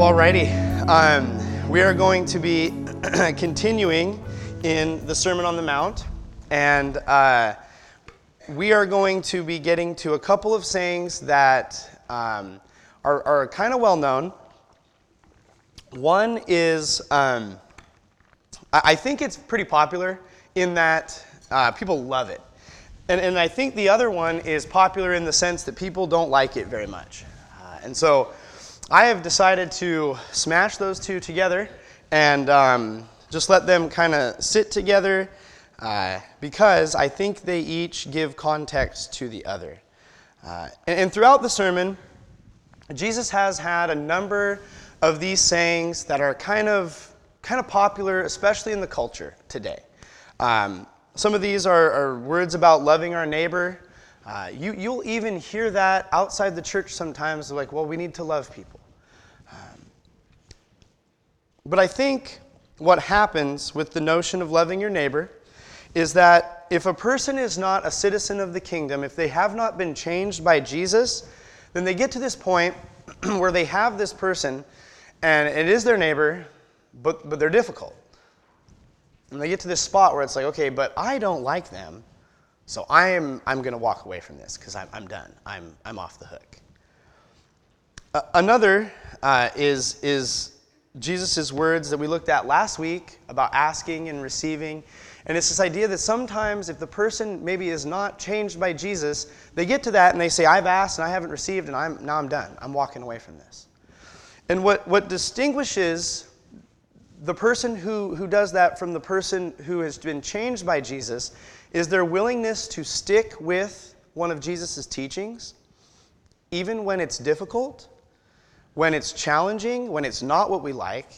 Alrighty. Um, we are going to be continuing in the Sermon on the Mount, and uh, we are going to be getting to a couple of sayings that um, are, are kind of well known. One is, um, I I think it's pretty popular in that uh, people love it. And, and I think the other one is popular in the sense that people don't like it very much. Uh, and so I have decided to smash those two together and um, just let them kind of sit together uh, because I think they each give context to the other. Uh, and, and throughout the sermon, Jesus has had a number of these sayings that are kind of, kind of popular, especially in the culture today. Um, some of these are, are words about loving our neighbor. Uh, you, you'll even hear that outside the church sometimes, like, well, we need to love people. But I think what happens with the notion of loving your neighbor is that if a person is not a citizen of the kingdom, if they have not been changed by Jesus, then they get to this point where they have this person and it is their neighbor, but, but they're difficult. And they get to this spot where it's like, okay, but I don't like them, so I am, I'm going to walk away from this because I'm, I'm done. I'm, I'm off the hook. Uh, another uh, is, is Jesus' words that we looked at last week about asking and receiving. And it's this idea that sometimes if the person maybe is not changed by Jesus, they get to that and they say, I've asked and I haven't received and I'm, now I'm done. I'm walking away from this. And what, what distinguishes the person who, who does that from the person who has been changed by Jesus is their willingness to stick with one of Jesus' teachings, even when it's difficult, when it's challenging, when it's not what we like,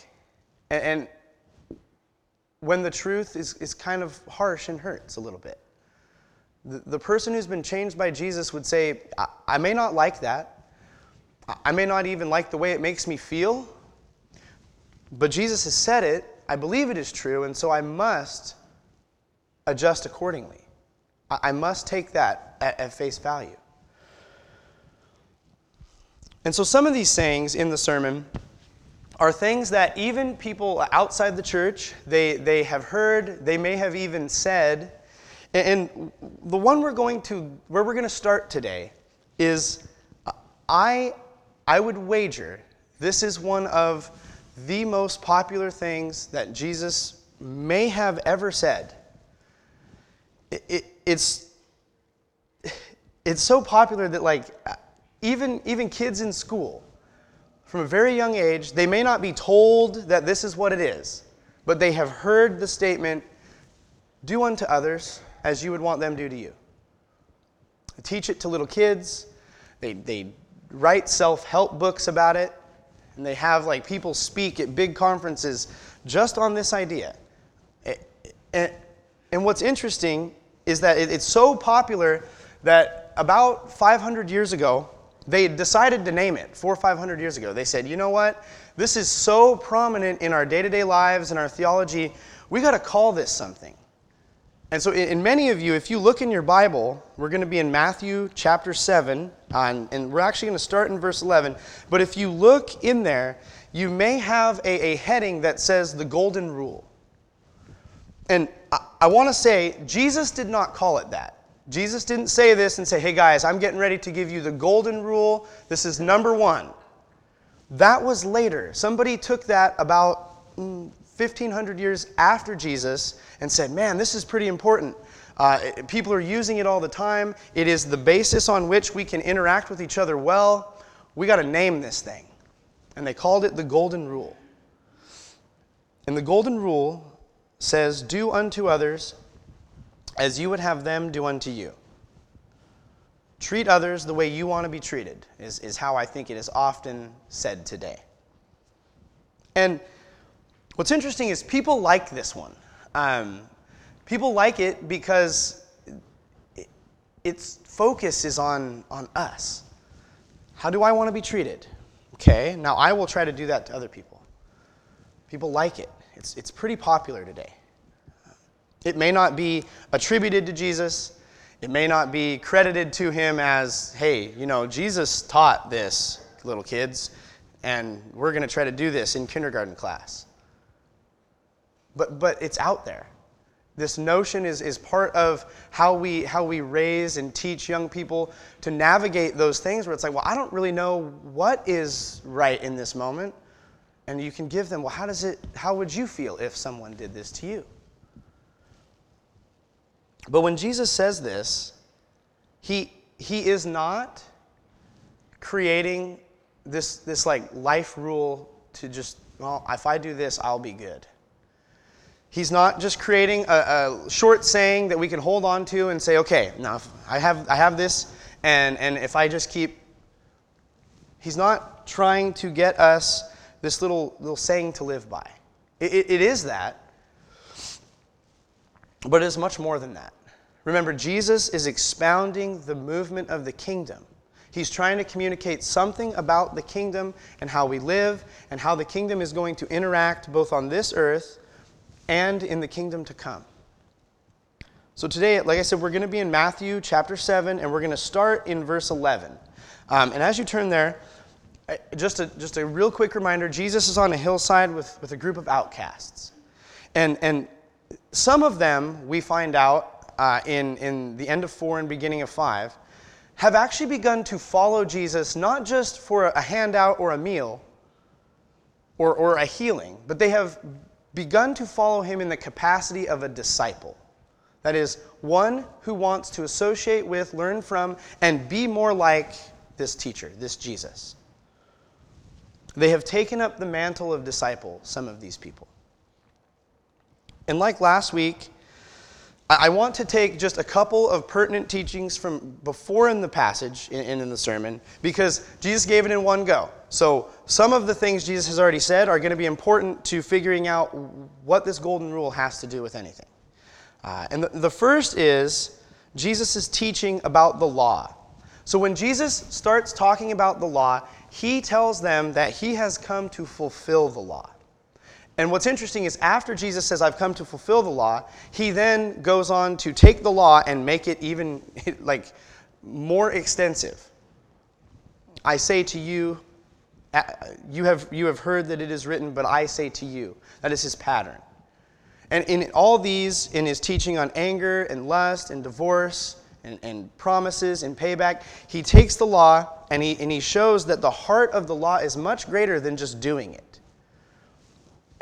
and, and when the truth is, is kind of harsh and hurts a little bit. The, the person who's been changed by Jesus would say, I, I may not like that. I may not even like the way it makes me feel, but Jesus has said it. I believe it is true, and so I must adjust accordingly. I, I must take that at, at face value. And so some of these sayings in the sermon are things that even people outside the church, they, they have heard, they may have even said. And, the one we're going to, where we're going to start today is I, I would wager this is one of the most popular things that Jesus may have ever said. It, it, it's, it's so popular that, like, even, even kids in school, from a very young age, they may not be told that this is what it is, but they have heard the statement, do unto others as you would want them do to you. They teach it to little kids. They, they write self help books about it. And they have like people speak at big conferences just on this idea. And, and what's interesting is that it's so popular that about 500 years ago, they decided to name it four or 500 years ago. They said, you know what? This is so prominent in our day to day lives and our theology, we got to call this something. And so, in many of you, if you look in your Bible, we're going to be in Matthew chapter 7, uh, and we're actually going to start in verse 11. But if you look in there, you may have a, a heading that says the golden rule. And I, I want to say, Jesus did not call it that. Jesus didn't say this and say, hey guys, I'm getting ready to give you the golden rule. This is number one. That was later. Somebody took that about mm, 1500 years after Jesus and said, man, this is pretty important. Uh, people are using it all the time. It is the basis on which we can interact with each other well. We got to name this thing. And they called it the Golden Rule. And the Golden Rule says, Do unto others as you would have them do unto you. Treat others the way you want to be treated, is, is how I think it is often said today. And what's interesting is people like this one. Um, people like it because it, its focus is on, on us. How do I want to be treated? Okay, now I will try to do that to other people. People like it, it's, it's pretty popular today. It may not be attributed to Jesus. It may not be credited to him as, hey, you know, Jesus taught this, little kids. and we're going to try to do this in kindergarten class. But, but it's out there. This notion is, is part of how we, how we raise and teach young people to navigate those things where it's like, well, I don't really know what is right in this moment. And you can give them, well, how does it, how would you feel if someone did this to you? But when Jesus says this, he, he is not creating this, this like life rule to just, well, if I do this, I'll be good. He's not just creating a, a, short saying that we can hold on to and say, okay, now I have, I have this, and, and if I just keep. He's not trying to get us this little, little saying to live by. It, it, it is that, but it is much more than that. Remember, Jesus is expounding the movement of the kingdom. He's trying to communicate something about the kingdom and how we live and how the kingdom is going to interact both on this earth and in the kingdom to come. So today, like I said, we're going to be in Matthew chapter 7, and we're going to start in verse 11. Um, and as you turn there, just a, just a real quick reminder Jesus is on a hillside with, with a group of outcasts. And, and some of them, we find out uh, in, in the end of 4 and beginning of 5, have actually begun to follow Jesus not just for a handout or a meal or, or a healing, but they have begun to follow him in the capacity of a disciple. That is, one who wants to associate with, learn from, and be more like this teacher, this Jesus. They have taken up the mantle of disciple, some of these people. And like last week, I want to take just a couple of pertinent teachings from before in the passage and in the sermon because Jesus gave it in one go. So, some of the things Jesus has already said are going to be important to figuring out what this golden rule has to do with anything. Uh, and the, the first is Jesus is teaching about the law. So, when Jesus starts talking about the law, he tells them that he has come to fulfill the law. And what's interesting is after Jesus says, I've come to fulfill the law, he then goes on to take the law and make it even like more extensive. I say to you, you have, you have heard that it is written, but I say to you. That is his pattern. And in all these, in his teaching on anger and lust and divorce and, and promises and payback, he takes the law and he, and he shows that the heart of the law is much greater than just doing it.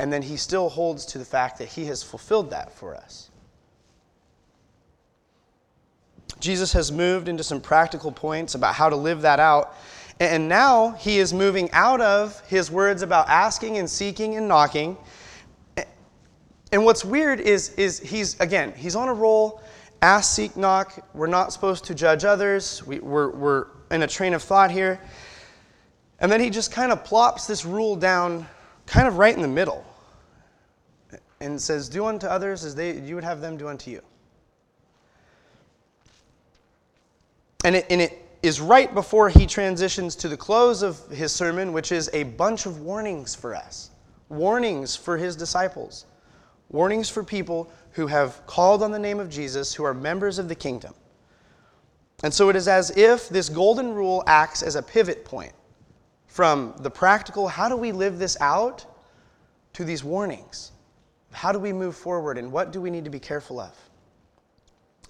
And then he still holds to the fact that he has fulfilled that for us. Jesus has moved into some practical points about how to live that out. And now he is moving out of his words about asking and seeking and knocking. And what's weird is, is he's, again, he's on a roll. Ask, seek, knock. We're not supposed to judge others. We, we're, we're in a train of thought here. And then he just kind of plops this rule down kind of right in the middle and says, Do unto others as they, you would have them do unto you. And it, and it is right before he transitions to the close of his sermon, which is a bunch of warnings for us warnings for his disciples, warnings for people who have called on the name of Jesus, who are members of the kingdom. And so it is as if this golden rule acts as a pivot point from the practical, how do we live this out, to these warnings. How do we move forward and what do we need to be careful of?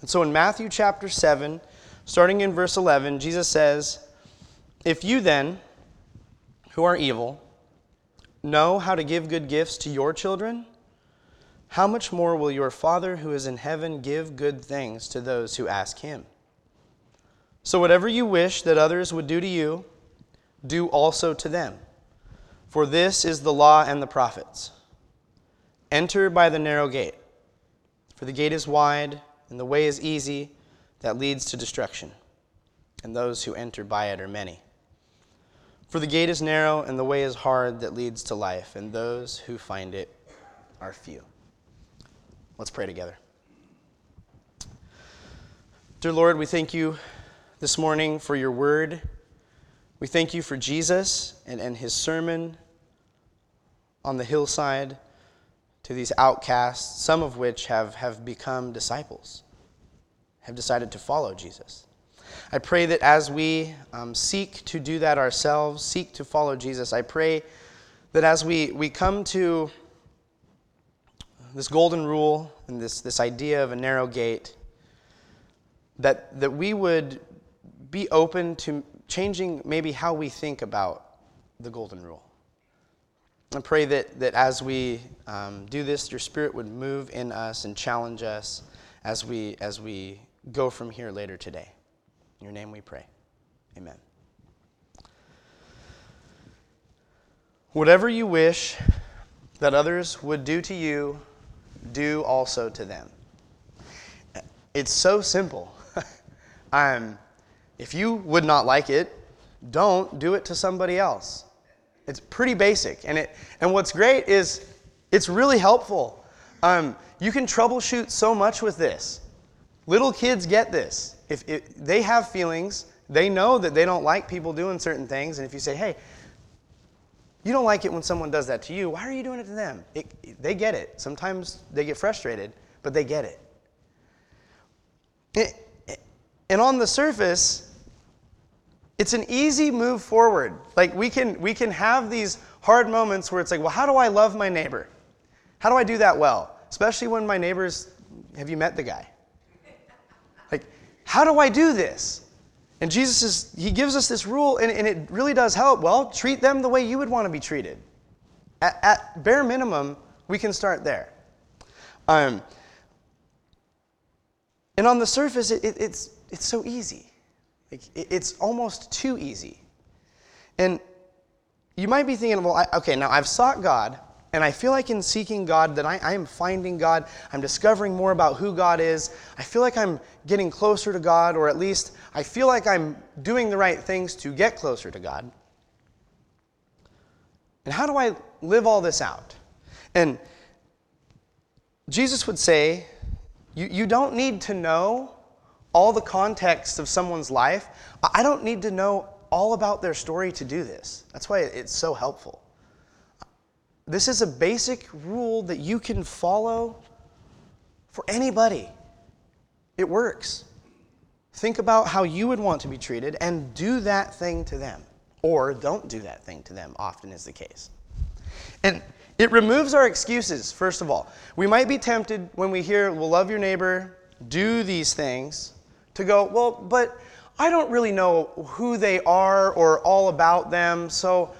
And so in Matthew chapter 7, starting in verse 11, Jesus says, If you then, who are evil, know how to give good gifts to your children, how much more will your Father who is in heaven give good things to those who ask him? So whatever you wish that others would do to you, do also to them. For this is the law and the prophets. Enter by the narrow gate, for the gate is wide and the way is easy that leads to destruction, and those who enter by it are many. For the gate is narrow and the way is hard that leads to life, and those who find it are few. Let's pray together. Dear Lord, we thank you this morning for your word. We thank you for Jesus and, and his sermon on the hillside to these outcasts, some of which have, have become disciples, have decided to follow Jesus. I pray that as we um, seek to do that ourselves, seek to follow Jesus, I pray that as we, we come to this golden rule and this, this idea of a narrow gate, that, that we would be open to changing maybe how we think about the golden rule. I pray that, that as we um, do this, your spirit would move in us and challenge us as we, as we go from here later today. In your name we pray. Amen. Whatever you wish that others would do to you, do also to them. It's so simple. um, if you would not like it, don't do it to somebody else. It's pretty basic. And, it, and what's great is it's really helpful. Um, you can troubleshoot so much with this. Little kids get this. If, they have feelings, they know that they don't like people doing certain things. And if you say, hey, you don't like it when someone does that to you, why are you doing it to them? It, they get it. Sometimes they get frustrated, but they get it. it and on the surface, it's an easy move forward. Like we can we can have these hard moments where it's like, well, how do I love my neighbor? How do I do that well? Especially when my neighbors have you met the guy? Like, how do I do this? And Jesus is he gives us this rule and, and it really does help. Well, treat them the way you would want to be treated. At, at bare minimum, we can start there. Um, and on the surface, it, it, it's, it's so easy. It's almost too easy. And you might be thinking, well, I, okay, now I've sought God, and I feel like in seeking God that I, I, am finding God. I'm discovering more about who God is. I feel like I'm getting closer to God, or at least I feel like I'm doing the right things to get closer to God. And how do I live all this out? And Jesus would say, you, you don't need to know all the context of someone's life. I don't need to know all about their story to do this. That's why it's so helpful. This is a basic rule that you can follow for anybody. It works. Think about how you would want to be treated and do that thing to them. Or don't do that thing to them, often is the case. And it removes our excuses, first of all. We might be tempted when we hear, well, love your neighbor, do these things to go, well, but I don't really know who they are or all about them, so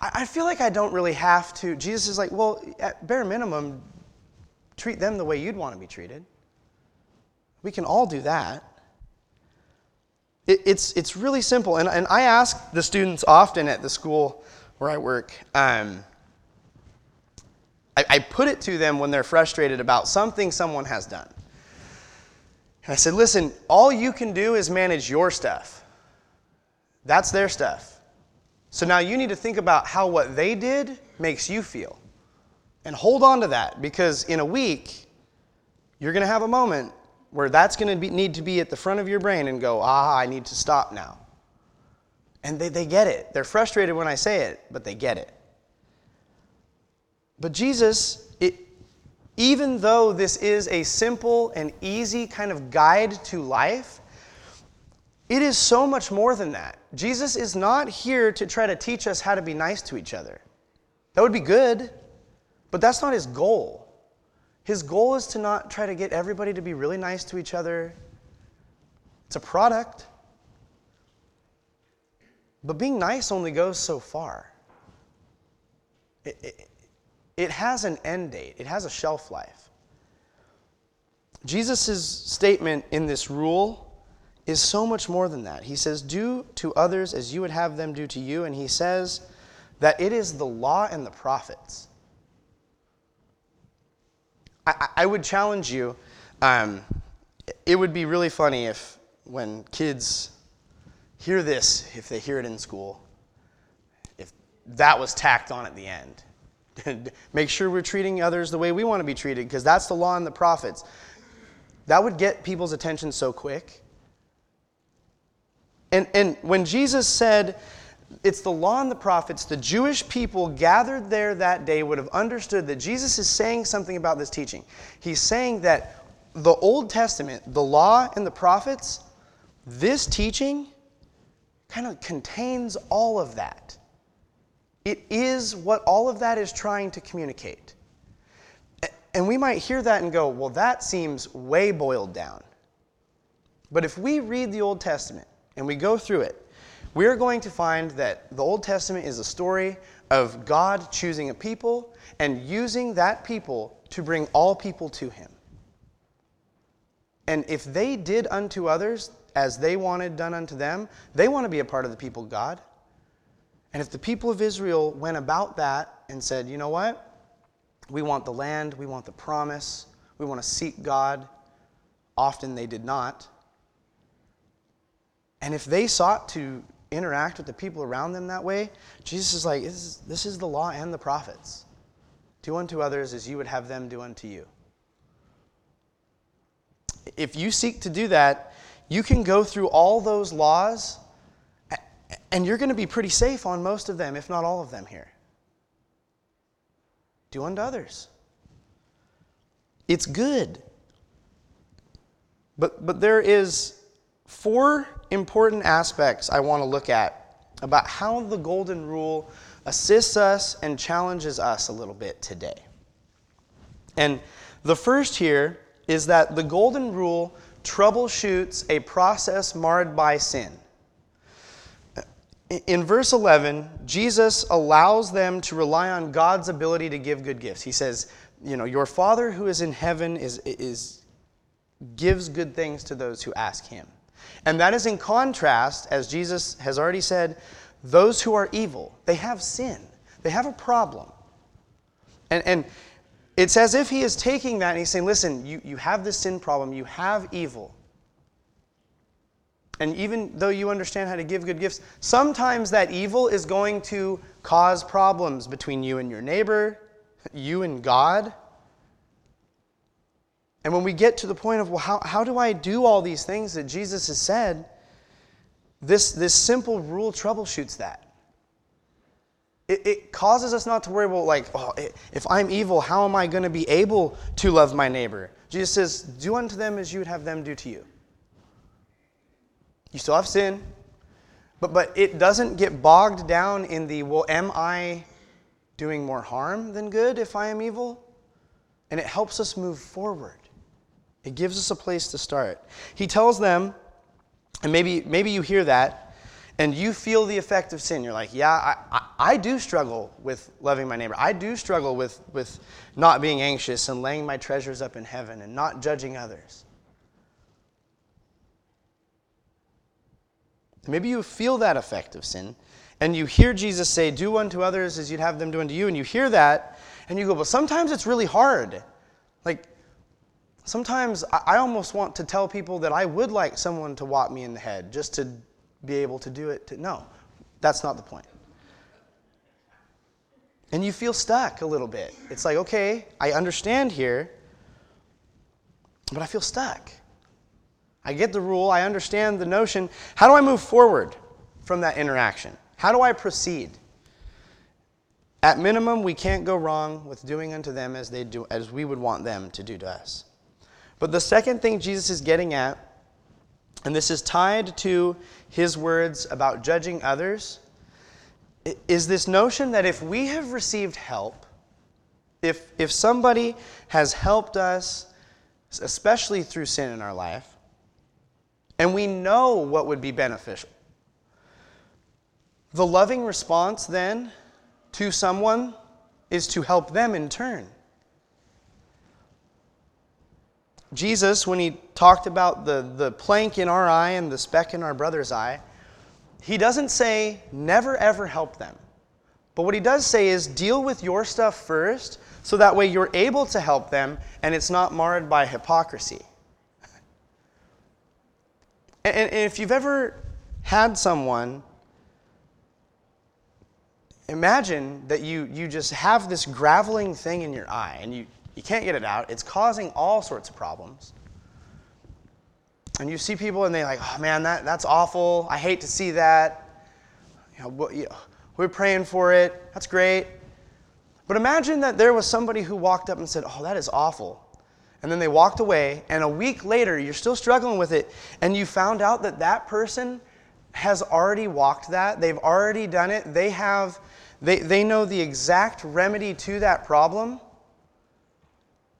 I feel like I don't really have to. Jesus is like, well, at bare minimum, treat them the way you'd want to be treated. We can all do that. It, it's, it's really simple. And, and I ask the students often at the school where I work, um, I, I put it to them when they're frustrated about something someone has done. I said, listen, all you can do is manage your stuff. That's their stuff. So now you need to think about how what they did makes you feel. And hold on to that because in a week, you're going to have a moment where that's going to need to be at the front of your brain and go, ah, I need to stop now. And they, they get it. They're frustrated when I say it, but they get it. But Jesus even though this is a simple and easy kind of guide to life, it is so much more than that. Jesus is not here to try to teach us how to be nice to each other. That would be good, but that's not his goal. His goal is to not try to get everybody to be really nice to each other. It's a product. But being nice only goes so far. It, it, it has an end date, it has a shelf life. Jesus' statement in this rule is so much more than that. He says, Do to others as you would have them do to you. And he says that it is the law and the prophets. I, I would challenge you. Um, it would be really funny if, when kids hear this, if they hear it in school, if that was tacked on at the end. Make sure we're treating others the way we want to be treated, because that's the law and the prophets. That would get people's attention so quick. And, and when Jesus said, it's the law and the prophets, the Jewish people gathered there that day would have understood that Jesus is saying something about this teaching. He's saying that the Old Testament, the law and the prophets, this teaching kind of contains all of that. It is what all of that is trying to communicate. And we might hear that and go, well, that seems way boiled down. But if we read the Old Testament and we go through it, we're going to find that the Old Testament is a story of God choosing a people and using that people to bring all people to Him. And if they did unto others as they wanted done unto them, they want to be a part of the people of God. And if the people of Israel went about that and said, you know what? We want the land, we want the promise, we want to seek God, often they did not. And if they sought to interact with the people around them that way, Jesus is like, this is, this is the law and the prophets. Do unto others as you would have them do unto you. If you seek to do that, you can go through all those laws and you're going to be pretty safe on most of them, if not all of them here. Do unto others. It's good. But, but there is four important aspects I want to look at about how the golden rule assists us and challenges us a little bit today. And the first here is that the golden rule troubleshoots a process marred by sin. In verse 11, Jesus allows them to rely on God's ability to give good gifts. He says, You know, your Father who is in heaven is, is, gives good things to those who ask him. And that is in contrast, as Jesus has already said, those who are evil, they have sin, they have a problem. And, and it's as if he is taking that and he's saying, listen, you, you have this sin problem, you have evil. And even though you understand how to give good gifts, sometimes that evil is going to cause problems between you and your neighbor, you and God. And when we get to the point of, well, how, how do I do all these things that Jesus has said? This, this simple rule troubleshoots that. It, it causes us not to worry about, like, oh, if I'm evil, how am I going to be able to love my neighbor? Jesus says, do unto them as you would have them do to you. You still have sin, but, but it doesn't get bogged down in the, well, am I doing more harm than good if I am evil? And it helps us move forward. It gives us a place to start. He tells them, and maybe, maybe you hear that, and you feel the effect of sin. You're like, yeah, I, I, I, do struggle with loving my neighbor. I do struggle with, with not being anxious and laying my treasures up in heaven and not judging others. Maybe you feel that effect of sin, and you hear Jesus say, Do unto others as you'd have them do unto you, and you hear that, and you go, Well, sometimes it's really hard. Like, Sometimes I almost want to tell people that I would like someone to whop me in the head just to be able to do it. To, no, that's not the point. And you feel stuck a little bit. It's like, okay, I understand here, but I feel stuck. I get the rule, I understand the notion. How do I move forward from that interaction? How do I proceed? At minimum, we can't go wrong with doing unto them as they do as we would want them to do to us. But the second thing Jesus is getting at, and this is tied to his words about judging others, is this notion that if we have received help, if, if somebody has helped us, especially through sin in our life, and we know what would be beneficial, the loving response then to someone is to help them in turn. Jesus, when he talked about the, the plank in our eye and the speck in our brother's eye, he doesn't say, never ever help them. But what he does say is, deal with your stuff first, so that way you're able to help them and it's not marred by hypocrisy. And, and if you've ever had someone, imagine that you, you just have this graveling thing in your eye and you, you can't get it out. It's causing all sorts of problems. And you see people and they're like, oh man, that, that's awful. I hate to see that. You know, we're praying for it. That's great. But imagine that there was somebody who walked up and said, oh, that is awful. And then they walked away, and a week later, you're still struggling with it, and you found out that that person has already walked that, they've already done it, they have, they, they know the exact remedy to that problem,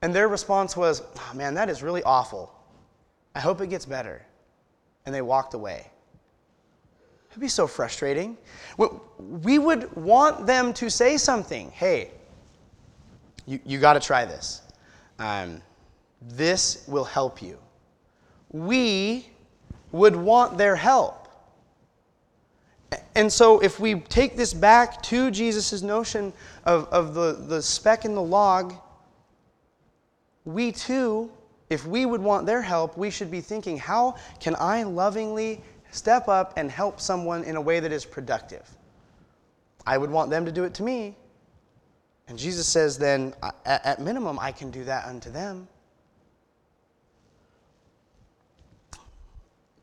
and their response was, oh, man, that is really awful. I hope it gets better. And they walked away. It'd be so frustrating. We would want them to say something. Hey, you, you got to try this. Um, this will help you. We would want their help. And so, if we take this back to Jesus' notion of, of the, the speck in the log, we too, if we would want their help, we should be thinking, how can I lovingly step up and help someone in a way that is productive? I would want them to do it to me. And Jesus says, then, at minimum, I can do that unto them.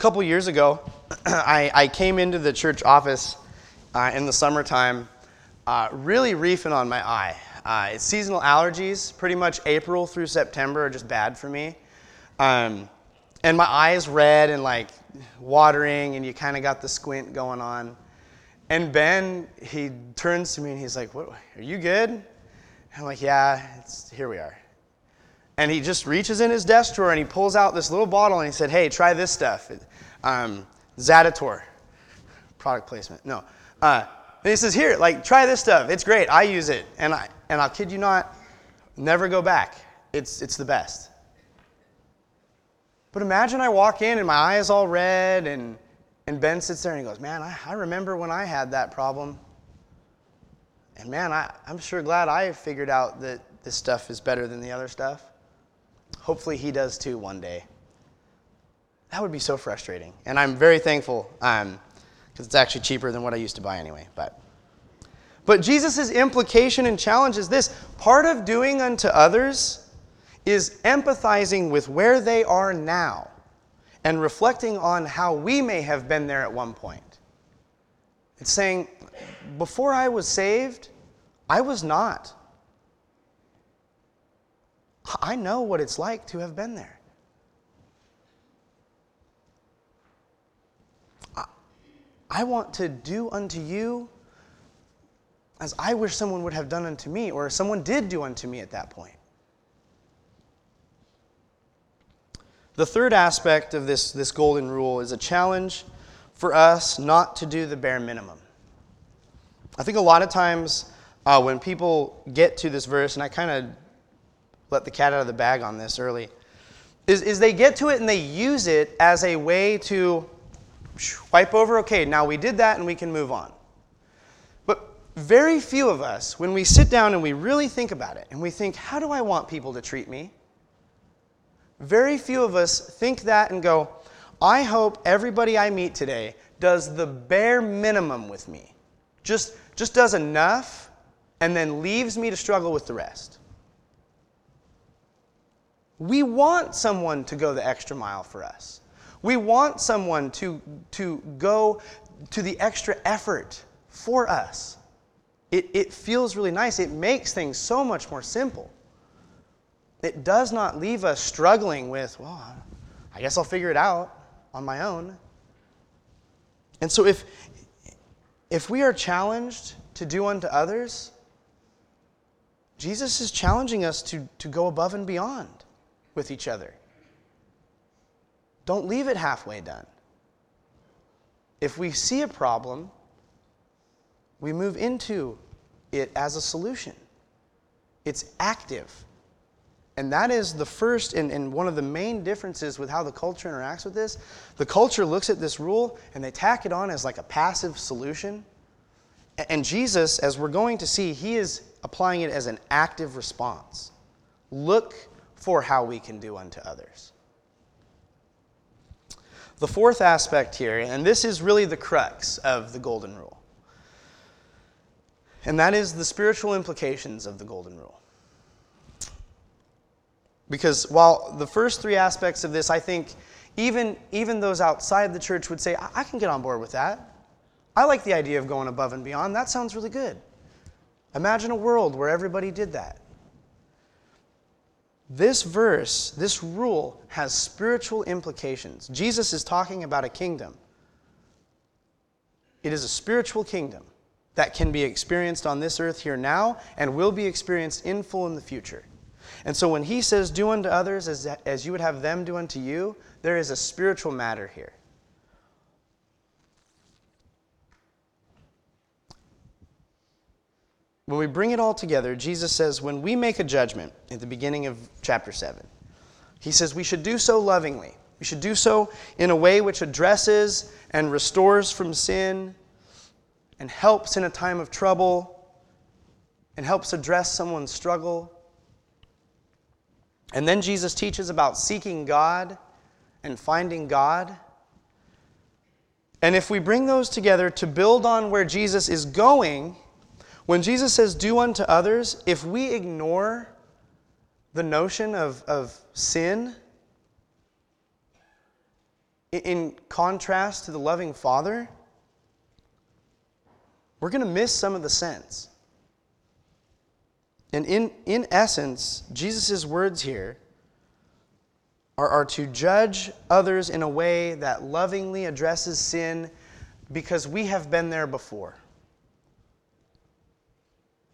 Couple years ago, I, I, came into the church office uh, in the summertime, uh, really reefing on my eye. Uh, it's seasonal allergies, pretty much April through September are just bad for me. Um, and my eyes red and like watering, and you kind of got the squint going on. And Ben, he turns to me and he's like, "What? Are you good?" I'm like, "Yeah, here we are." And he just reaches in his desk drawer and he pulls out this little bottle and he said, "Hey, try this stuff, um, Zaditor." Product placement? No. Uh, and he says, "Here, like, try this stuff. It's great. I use it." And I and I'll kid you not, never go back. It's it's the best. But imagine I walk in and my eye is all red and and Ben sits there and he goes, Man, I, I remember when I had that problem. And man, I, I'm sure glad I figured out that this stuff is better than the other stuff. Hopefully he does too one day. That would be so frustrating. And I'm very thankful because um, it's actually cheaper than what I used to buy anyway. But, but Jesus' implication and challenge is this part of doing unto others is empathizing with where they are now and reflecting on how we may have been there at one point. It's saying, before I was saved, I was not. I know what it's like to have been there. I want to do unto you as I wish someone would have done unto me, or someone did do unto me at that point. The third aspect of this, this golden rule is a challenge for us not to do the bare minimum. I think a lot of times uh, when people get to this verse, and I kind of let the cat out of the bag on this early, is, is they get to it and they use it as a way to wipe over, okay, now we did that and we can move on. But very few of us, when we sit down and we really think about it and we think, how do I want people to treat me? Very few of us think that and go, I hope everybody I meet today does the bare minimum with me. Just, just does enough and then leaves me to struggle with the rest. We want someone to go the extra mile for us. We want someone to, to go to the extra effort for us. It, it feels really nice. It makes things so much more simple it does not leave us struggling with, well, I guess I'll figure it out on my own. And so if, if we are challenged to do unto others, Jesus is challenging us to, to go above and beyond with each other. Don't leave it halfway done. If we see a problem, we move into it as a solution. It's active. And that is the first and, and one of the main differences with how the culture interacts with this. The culture looks at this rule and they tack it on as like a passive solution. And Jesus, as we're going to see, he is applying it as an active response. Look for how we can do unto others. The fourth aspect here, and this is really the crux of the Golden Rule, and that is the spiritual implications of the Golden Rule. Because while the first three aspects of this, I think even, even those outside the church would say, I, I can get on board with that. I like the idea of going above and beyond. That sounds really good. Imagine a world where everybody did that. This verse, this rule, has spiritual implications. Jesus is talking about a kingdom. It is a spiritual kingdom that can be experienced on this earth here now and will be experienced in full in the future. And so when he says, Do unto others as, as you would have them do unto you, there is a spiritual matter here. When we bring it all together, Jesus says, when we make a judgment at the beginning of chapter 7, he says we should do so lovingly. We should do so in a way which addresses and restores from sin and helps in a time of trouble and helps address someone's struggle. And then Jesus teaches about seeking God and finding God. And if we bring those together to build on where Jesus is going, when Jesus says, do unto others, if we ignore the notion of, of sin, in contrast to the loving Father, we're going to miss some of the sense. And in, in essence, Jesus' words here are, are to judge others in a way that lovingly addresses sin because we have been there before.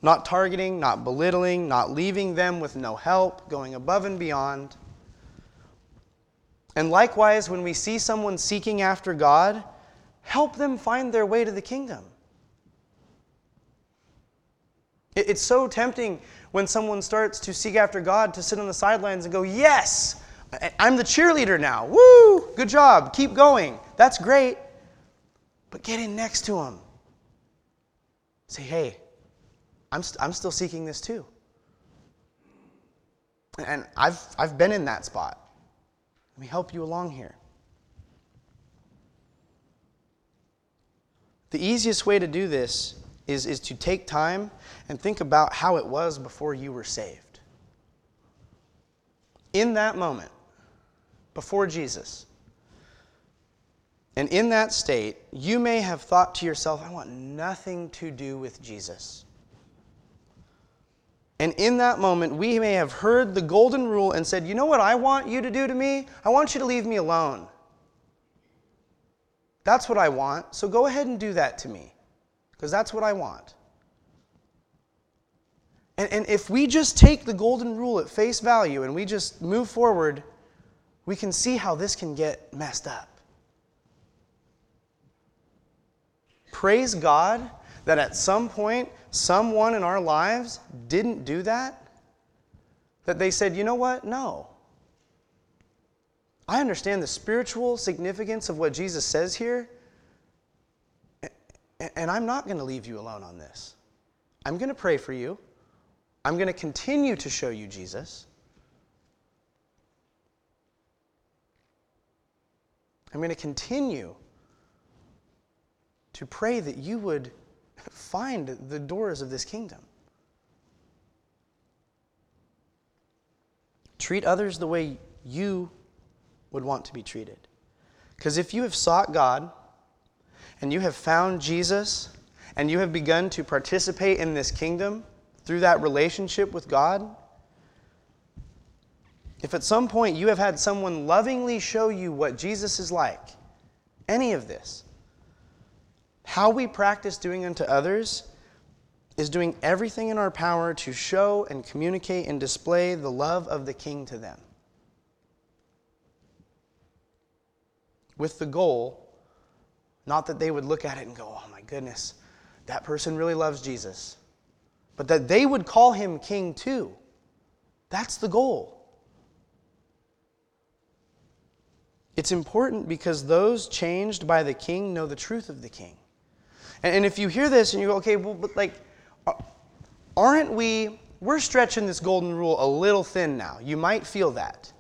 Not targeting, not belittling, not leaving them with no help, going above and beyond. And likewise, when we see someone seeking after God, help them find their way to the kingdom. It's so tempting when someone starts to seek after God to sit on the sidelines and go, Yes, I'm the cheerleader now. Woo, good job. Keep going. That's great. But get in next to them. Say, Hey, I'm, st- I'm still seeking this too. And I've, I've been in that spot. Let me help you along here. The easiest way to do this is, is to take time and think about how it was before you were saved. In that moment, before Jesus, and in that state, you may have thought to yourself, I want nothing to do with Jesus. And in that moment, we may have heard the golden rule and said, You know what I want you to do to me? I want you to leave me alone. That's what I want, so go ahead and do that to me, because that's what I want. And, and if we just take the golden rule at face value and we just move forward, we can see how this can get messed up. Praise God that at some point, someone in our lives didn't do that? That they said, you know what? No. I understand the spiritual significance of what Jesus says here, and I'm not going to leave you alone on this. I'm going to pray for you. I'm going to continue to show you Jesus. I'm going to continue to pray that you would find the doors of this kingdom. Treat others the way you would want to be treated. Because if you have sought God and you have found Jesus and you have begun to participate in this kingdom through that relationship with God, if at some point you have had someone lovingly show you what Jesus is like, any of this, how we practice doing unto others is doing everything in our power to show and communicate and display the love of the King to them. With the goal, not that they would look at it and go, oh my goodness, that person really loves Jesus, but that they would call him King too. That's the goal. It's important because those changed by the King know the truth of the King. And, if you hear this and you go, okay, well, but like, aren't we, we're stretching this golden rule a little thin now. You might feel that.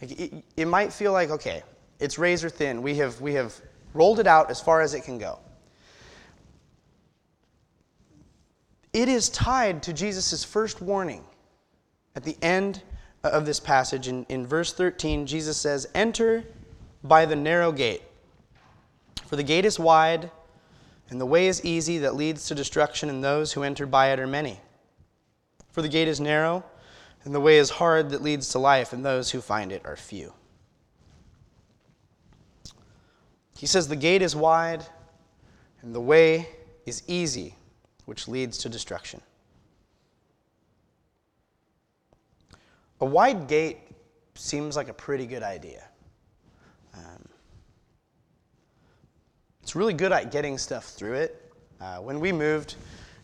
Like it, it might feel like, okay, it's razor thin. We have, we have rolled it out as far as it can go. It is tied to Jesus' first warning at the end of this passage. In, in verse 13, Jesus says, Enter by the narrow gate, for the gate is wide and the way is easy that leads to destruction, and those who enter by it are many. For the gate is narrow, and the way is hard that leads to life, and those who find it are few. He says, The gate is wide, and the way is easy, which leads to destruction. A wide gate seems like a pretty good idea. It's really good at getting stuff through it. Uh, when we moved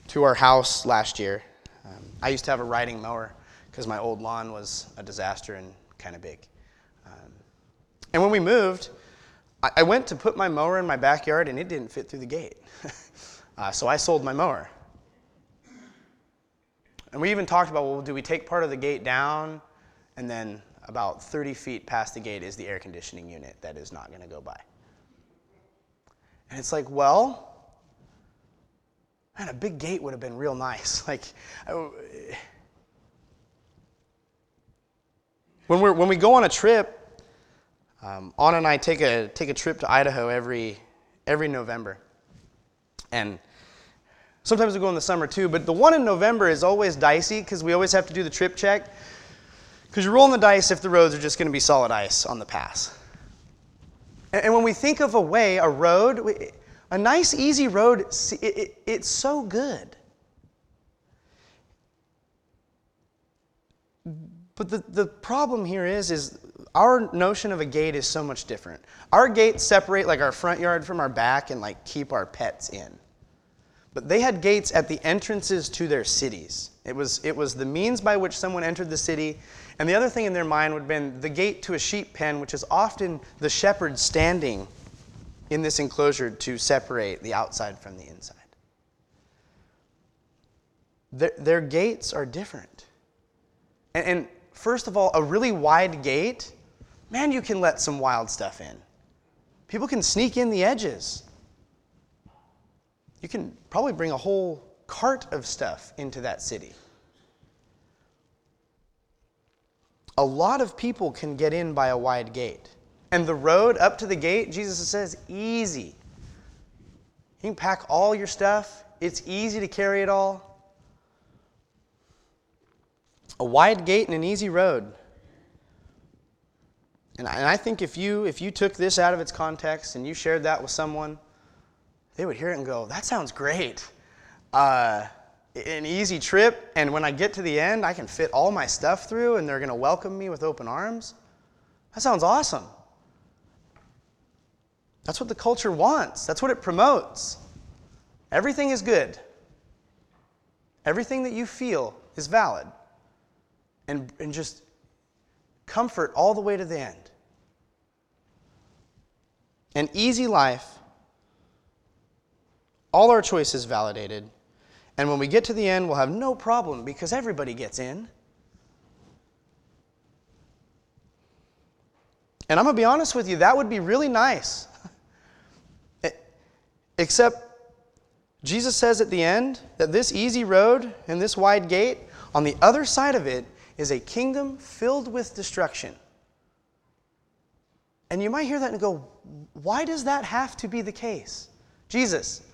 to our house last year, um, I used to have a riding mower because my old lawn was a disaster and kind of big. Um, and when we moved, I, I, went to put my mower in my backyard and it didn't fit through the gate. uh, so I sold my mower. And we even talked about well, do we take part of the gate down and then about 30 feet past the gate is the air conditioning unit that is not going to go by. And it's like, well, man, a big gate would have been real nice. Like, when, we're, when we go on a trip, um, Anna and I take a, take a trip to Idaho every, every November. And sometimes we go in the summer too, but the one in November is always dicey because we always have to do the trip check. Because you're rolling the dice if the roads are just going to be solid ice on the pass. And when we think of a way, a road, a nice, easy road, it's so good. But the, the problem here is, is our notion of a gate is so much different. Our gates separate like our front yard from our back and like keep our pets in. But they had gates at the entrances to their cities. It was, it was the means by which someone entered the city and the other thing in their mind would have been the gate to a sheep pen, which is often the shepherd standing in this enclosure to separate the outside from the inside. Their, their gates are different. And, and first of all, a really wide gate, man, you can let some wild stuff in. People can sneak in the edges. You can probably bring a whole cart of stuff into that city. a lot of people can get in by a wide gate. And the road up to the gate, Jesus says, easy. You can pack all your stuff, it's easy to carry it all. A wide gate and an easy road. And I think if you, if you took this out of its context and you shared that with someone, they would hear it and go, that sounds great. Uh, an easy trip, and when I get to the end, I can fit all my stuff through and they're going to welcome me with open arms. That sounds awesome. That's what the culture wants, that's what it promotes. Everything is good, everything that you feel is valid. And, and just comfort all the way to the end. An easy life, all our choices validated and when we get to the end, we'll have no problem because everybody gets in. And I'm going to be honest with you, that would be really nice. Except Jesus says at the end that this easy road and this wide gate, on the other side of it, is a kingdom filled with destruction. And you might hear that and go, why does that have to be the case? Jesus,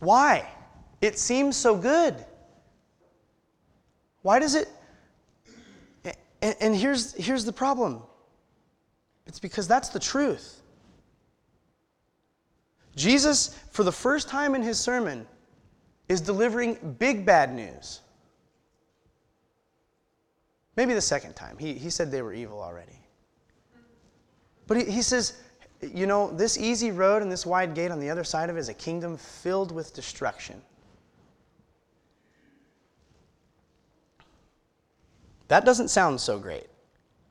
why? It seems so good. Why does it? And, here's, here's the problem it's because that's the truth. Jesus, for the first time in his sermon, is delivering big bad news. Maybe the second time. He, he said they were evil already. But he, he says, you know, this easy road and this wide gate on the other side of it is a kingdom filled with destruction. That doesn't sound so great.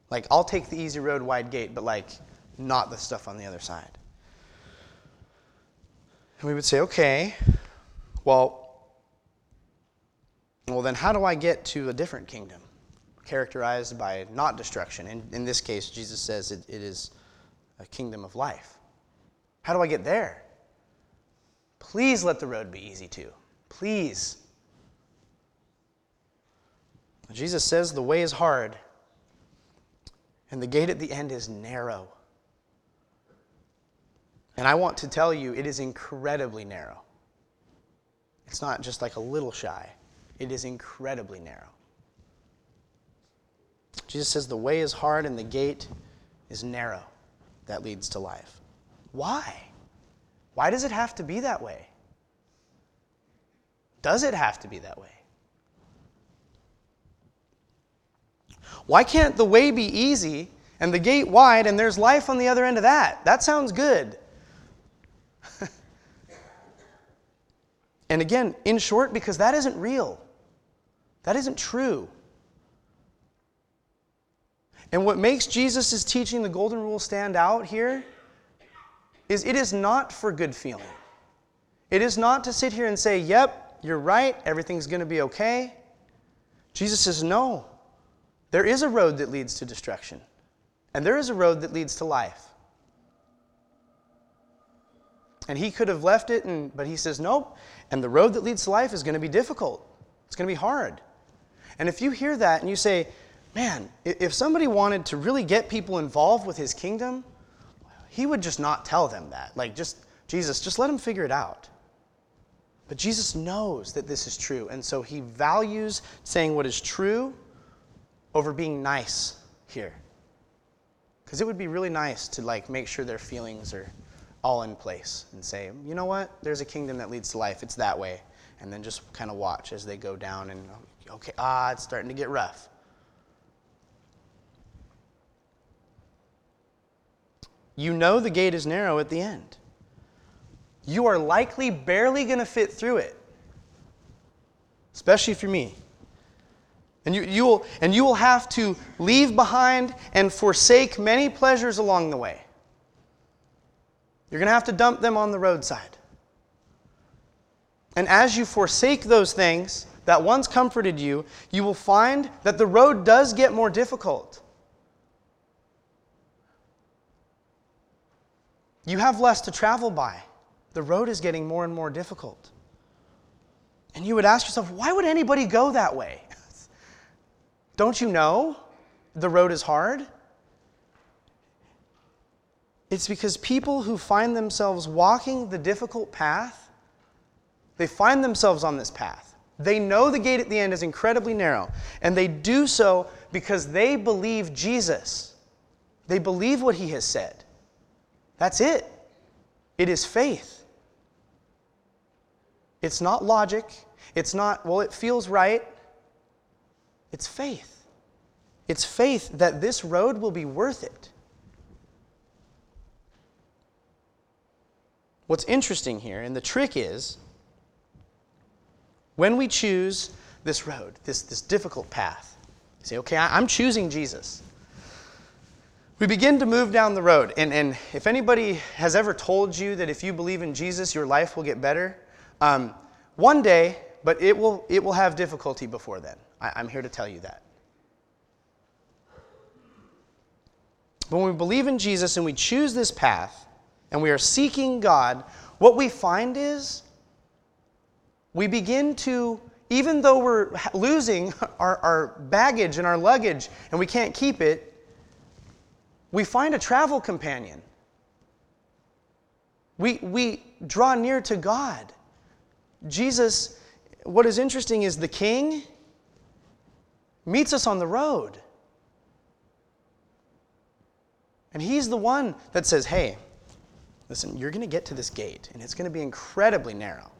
Like, I'll take the easy road, wide gate, but like, not the stuff on the other side. And we would say, okay, well, well, then how do I get to a different kingdom characterized by not destruction? In, in this case, Jesus says it, it is a kingdom of life. How do I get there? Please let the road be easy too. Please. Jesus says the way is hard, and the gate at the end is narrow. And I want to tell you, it is incredibly narrow. It's not just like a little shy, it is incredibly narrow. Jesus says the way is hard and the gate is narrow that leads to life. Why? Why does it have to be that way? Does it have to be that way? Why can't the way be easy and the gate wide and there's life on the other end of that? That sounds good. and again, in short, because that isn't real, that isn't true. And what makes Jesus' teaching the golden rule stand out here is it is not for good feeling. It is not to sit here and say, yep, you're right, everything's going to be okay. Jesus says, no. There is a road that leads to destruction, and there is a road that leads to life. And he could have left it, and, but he says, nope. And the road that leads to life is going to be difficult, it's going to be hard. And if you hear that and you say, man, if somebody wanted to really get people involved with his kingdom, he would just not tell them that. Like, just, Jesus, just let them figure it out. But Jesus knows that this is true, and so he values saying what is true over being nice here. Because it would be really nice to like make sure their feelings are all in place and say, you know what, there's a kingdom that leads to life. It's that way. And then just kind of watch as they go down and, okay, ah, it's starting to get rough. You know the gate is narrow at the end you are likely barely going to fit through it, especially you're me. And you, you will, and you will have to leave behind and forsake many pleasures along the way. You're going to have to dump them on the roadside. And as you forsake those things that once comforted you, you will find that the road does get more difficult. You have less to travel by the road is getting more and more difficult. And you would ask yourself, why would anybody go that way? Don't you know the road is hard? It's because people who find themselves walking the difficult path, they find themselves on this path. They know the gate at the end is incredibly narrow, and they do so because they believe Jesus. They believe what he has said. That's it. It is faith. It's not logic. It's not, well, it feels right. It's faith. It's faith that this road will be worth it. What's interesting here, and the trick is, when we choose this road, this, this difficult path, say, okay, I'm choosing Jesus. We begin to move down the road. And, and if anybody has ever told you that if you believe in Jesus, your life will get better, um, one day, but it will, it will have difficulty before then. I, I'm here to tell you that. When we believe in Jesus and we choose this path and we are seeking God, what we find is we begin to, even though we're losing our, our baggage and our luggage and we can't keep it, we find a travel companion. We, we draw near to God. Jesus, what is interesting is the king meets us on the road. And he's the one that says, hey, listen, you're going to get to this gate, and it's going to be incredibly narrow.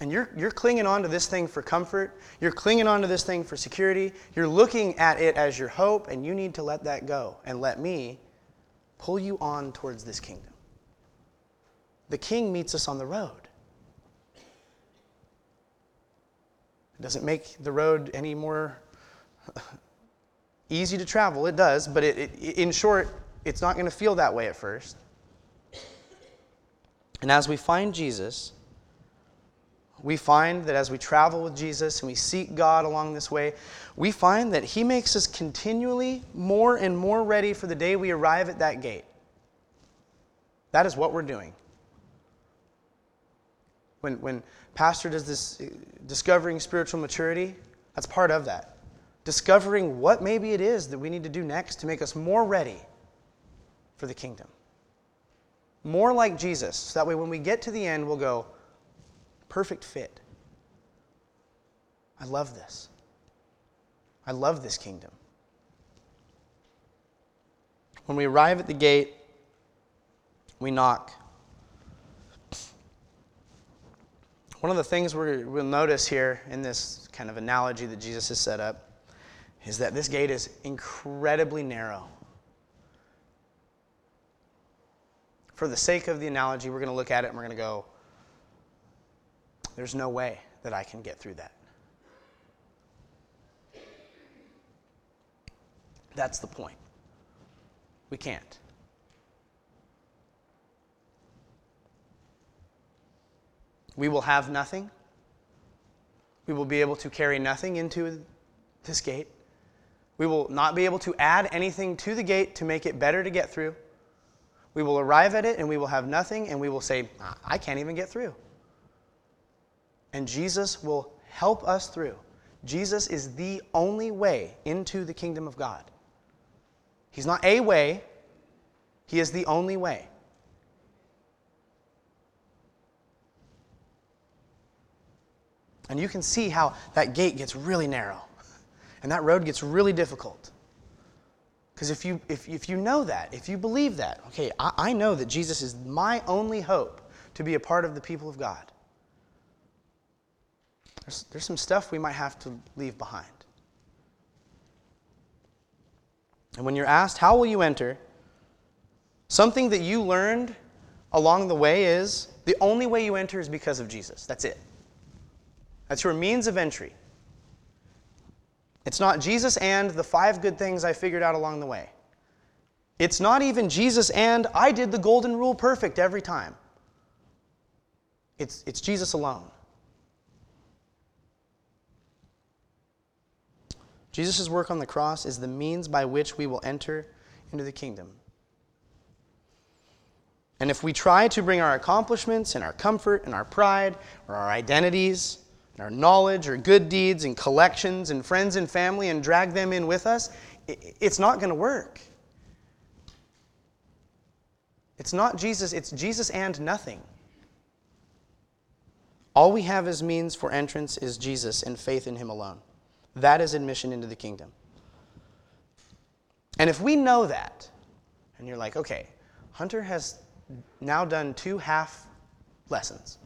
And you're, you're clinging on to this thing for comfort. You're clinging on to this thing for security. You're looking at it as your hope, and you need to let that go and let me pull you on towards this kingdom the king meets us on the road. It doesn't make the road any more easy to travel. It does, but it, it, in short, it's not going to feel that way at first. And as we find Jesus, we find that as we travel with Jesus and we seek God along this way, we find that He makes us continually more and more ready for the day we arrive at that gate. That is what we're doing. When, when Pastor does this uh, discovering spiritual maturity, that's part of that. Discovering what maybe it is that we need to do next to make us more ready for the kingdom. More like Jesus. So that way, when we get to the end, we'll go, perfect fit. I love this. I love this kingdom. When we arrive at the gate, we knock. One of the things we will notice here in this kind of analogy that Jesus has set up is that this gate is incredibly narrow. For the sake of the analogy, we're going to look at it and we're going to go, there's no way that I can get through that. That's the point. We can't. We will have nothing. We will be able to carry nothing into this gate. We will not be able to add anything to the gate to make it better to get through. We will arrive at it and we will have nothing and we will say, I can't even get through. And Jesus will help us through. Jesus is the only way into the kingdom of God. He's not a way, He is the only way. And you can see how that gate gets really narrow and that road gets really difficult. Because if you, if, if you know that, if you believe that, okay, I, I know that Jesus is my only hope to be a part of the people of God. There's, there's some stuff we might have to leave behind. And when you're asked, how will you enter? Something that you learned along the way is the only way you enter is because of Jesus. That's it. That's your means of entry. It's not Jesus and the five good things I figured out along the way. It's not even Jesus and I did the golden rule perfect every time. It's, it's Jesus alone. Jesus' work on the cross is the means by which we will enter into the kingdom. And if we try to bring our accomplishments and our comfort and our pride or our identities and our knowledge or good deeds and collections and friends and family and drag them in with us, it's not going to work. It's not Jesus, it's Jesus and nothing. All we have as means for entrance is Jesus and faith in Him alone. That is admission into the kingdom. And if we know that, and you're like, okay, Hunter has now done two half lessons.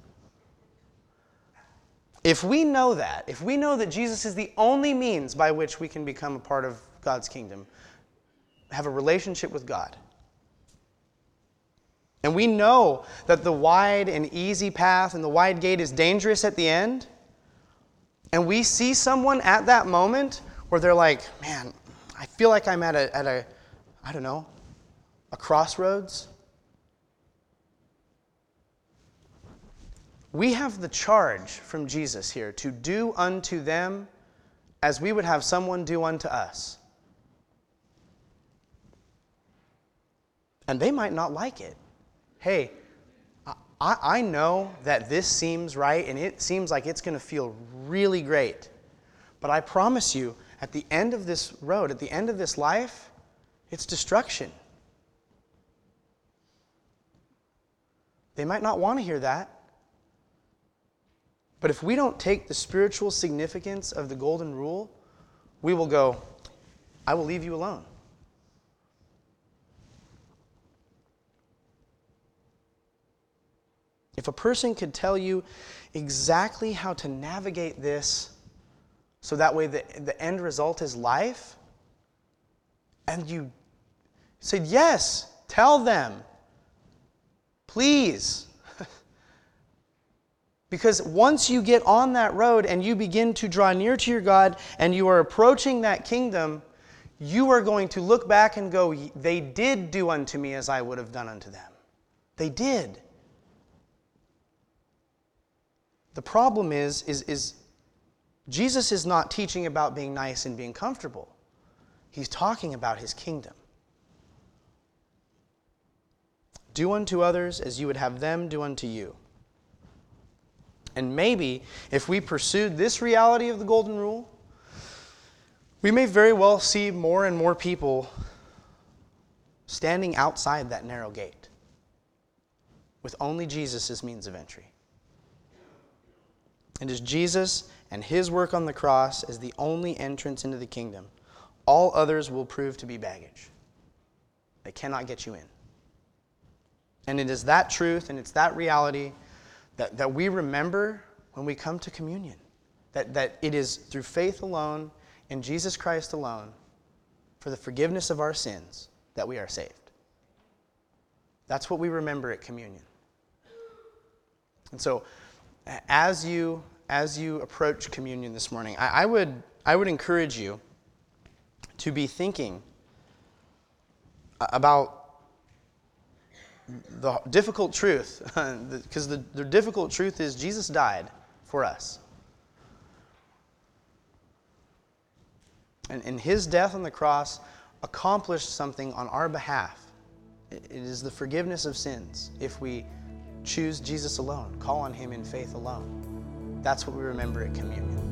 If we know that, if we know that Jesus is the only means by which we can become a part of God's kingdom, have a relationship with God, and we know that the wide and easy path and the wide gate is dangerous at the end, and we see someone at that moment where they're like, man, I feel like I'm at a, at a I don't know, a crossroads. We have the charge from Jesus here to do unto them as we would have someone do unto us. And they might not like it. Hey, I, I know that this seems right and it seems like it's going to feel really great. But I promise you, at the end of this road, at the end of this life, it's destruction. They might not want to hear that. But if we don't take the spiritual significance of the golden rule, we will go, I will leave you alone. If a person could tell you exactly how to navigate this so that way the, the end result is life, and you said, Yes, tell them, please. Because once you get on that road and you begin to draw near to your God and you are approaching that kingdom, you are going to look back and go, They did do unto me as I would have done unto them. They did. The problem is, is, is Jesus is not teaching about being nice and being comfortable. He's talking about his kingdom. Do unto others as you would have them do unto you. And maybe if we pursued this reality of the Golden Rule, we may very well see more and more people standing outside that narrow gate with only Jesus as means of entry. And it is Jesus and his work on the cross as the only entrance into the kingdom, all others will prove to be baggage. They cannot get you in. And it is that truth and it's that reality that, that we remember when we come to communion. That, that it is through faith alone, in Jesus Christ alone, for the forgiveness of our sins, that we are saved. That's what we remember at communion. And so, as you as you approach communion this morning, I, I would I would encourage you to be thinking about the difficult truth, because the, the difficult truth is Jesus died for us. And, and his death on the cross accomplished something on our behalf. It is the forgiveness of sins if we choose Jesus alone, call on him in faith alone. That's what we remember at communion.